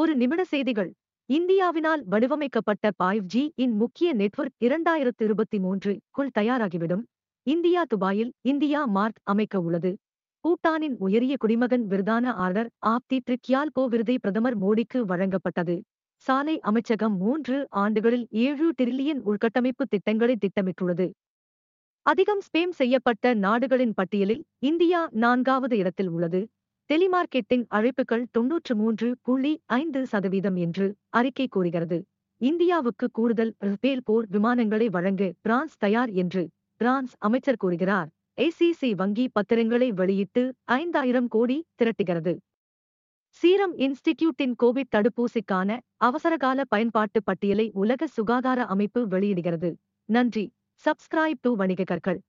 ஒரு நிமிட செய்திகள். இந்தியாவினால் வடிவமைக்கப்பட்ட ஃபைவ் ஜி இன் முக்கிய நெட்வொர்க் இரண்டாயிரத்து இருபத்தி மூன்று குள் தயாராகிவிடும். இந்தியா துபாயில் இந்தியா மார்க் அமைக்க உள்ளது. பூட்டானின் உயரிய குடிமகன் விருதான ஆர்டர் ஆப்தி ட்ரிக்யால்போ விருதை பிரதமர் மோடிக்கு வழங்கப்பட்டது. சாலை அமைச்சகம் மூன்று ஆண்டுகளில் ஏழு டிரில்லியன் உள்கட்டமைப்பு திட்டங்களை திட்டமிட்டுள்ளது. அதிகம் ஸ்பேம் செய்யப்பட்ட நாடுகளின் பட்டியலில் இந்தியா நான்காவது இடத்தில் உள்ளது. டெலிமார்க்கெட்டிங் அழைப்புகள் தொன்னூற்று மூன்று புள்ளி ஐந்து சதவீதம் என்று அறிக்கை கூறுகிறது. இந்தியாவுக்கு கூடுதல் ரஃபேல் போர் விமானங்களை வழங்க பிரான்ஸ் தயார் என்று பிரான்ஸ் அமைச்சர் கூறுகிறார். ஏசிசி வங்கி பத்திரங்களை வெளியிட்டு ஐந்தாயிரம் கோடி திரட்டுகிறது. சீரம் இன்ஸ்டிடியூட்டின் கோவிட் தடுப்பூசிக்கான அவசரகால பயன்பாட்டு பட்டியலை உலக சுகாதார அமைப்பு வெளியிடுகிறது. நன்றி. சப்ஸ்கிரைப் டு வணிக கற்கள்